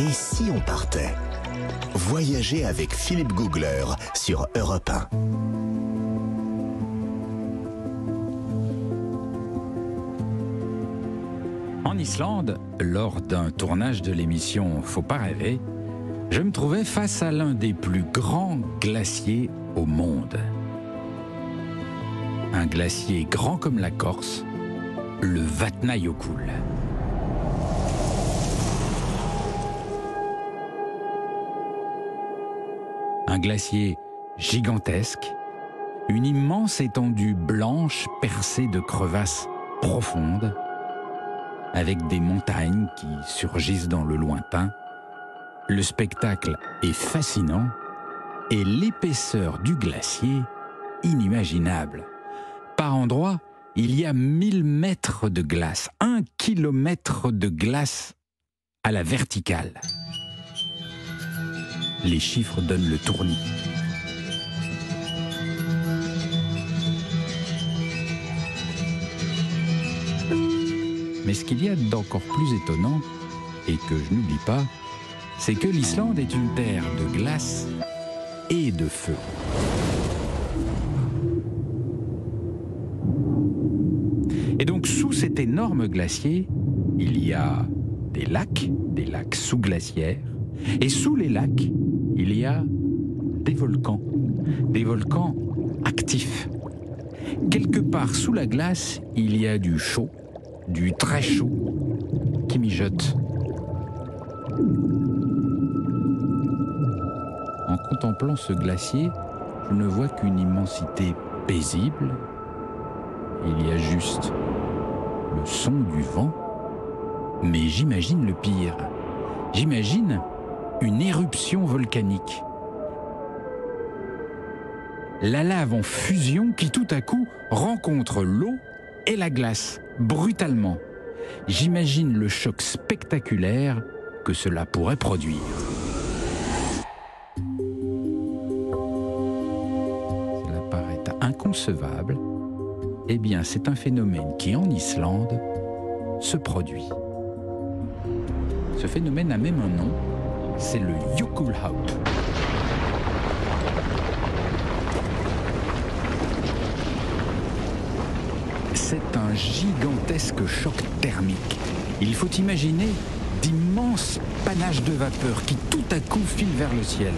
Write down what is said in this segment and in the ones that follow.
Et si on partait Voyager avec Philippe Googler sur Europe 1. En Islande, lors d'un tournage de l'émission Faut pas rêver, je me trouvais face à l'un des plus grands glaciers au monde. Un glacier grand comme la Corse, le Vatnajökull. Un glacier gigantesque, une immense étendue blanche percée de crevasses profondes, avec des montagnes qui surgissent dans le lointain. Le spectacle est fascinant et l'épaisseur du glacier inimaginable. Par endroits, il y a 1000 mètres de glace, un kilomètre de glace à la verticale. Les chiffres donnent le tournis. Mais ce qu'il y a d'encore plus étonnant, et que je n'oublie pas, c'est que l'Islande est une terre de glace et de feu. Et donc sous cet énorme glacier, il y a des lacs, des lacs sous-glaciaires, et sous les lacs, il y a des volcans, des volcans actifs. Quelque part sous la glace, il y a du chaud, du très chaud, qui mijote. En contemplant ce glacier, je ne vois qu'une immensité paisible. Il y a juste le son du vent. Mais j'imagine le pire. J'imagine une éruption volcanique. La lave en fusion qui tout à coup rencontre l'eau et la glace brutalement. J'imagine le choc spectaculaire que cela pourrait produire. Cela paraît inconcevable. Eh bien, c'est un phénomène qui, en Islande, se produit. Ce phénomène a même un nom, c'est le Jökulhátt. C'est un gigantesque choc thermique. Il faut imaginer d'immenses panaches de vapeur qui tout à coup filent vers le ciel.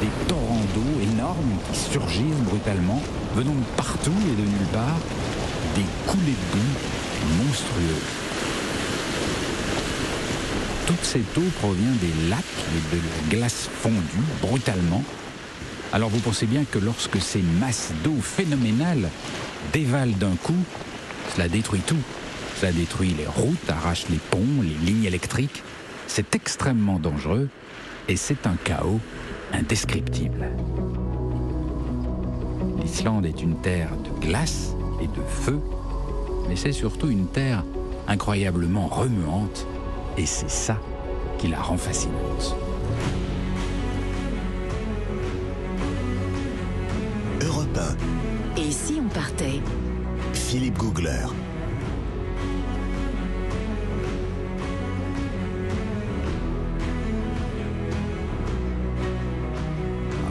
Des torrents d'eau énormes qui surgissent brutalement, venant de partout et de nulle part, des coulées de boue monstrueuses. Toute cette eau provient des lacs et de la glace fondue brutalement. Alors vous pensez bien que lorsque ces masses d'eau phénoménales dévalent d'un coup, cela détruit tout. Cela détruit les routes, arrache les ponts, les lignes électriques. C'est extrêmement dangereux et c'est un chaos indescriptible. L'Islande est une terre de glace et de feu, mais c'est surtout une terre incroyablement remuante et c'est ça qui la rend fascinante. Europe Et si on partait 1, Philippe Googler.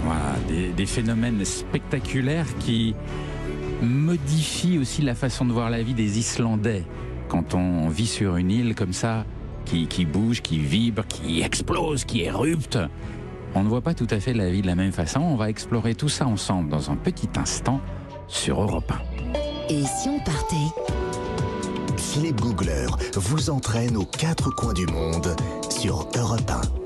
Voilà, des, des phénomènes spectaculaires qui modifient aussi la façon de voir la vie des Islandais. Quand on vit sur une île comme ça, qui, qui bouge, qui vibre, qui explose, qui érupte, on ne voit pas tout à fait la vie de la même façon. On va explorer tout ça ensemble dans un petit instant sur Europe 1. Et si on partait? Philippe Googler vous entraîne aux quatre coins du monde sur Europe 1.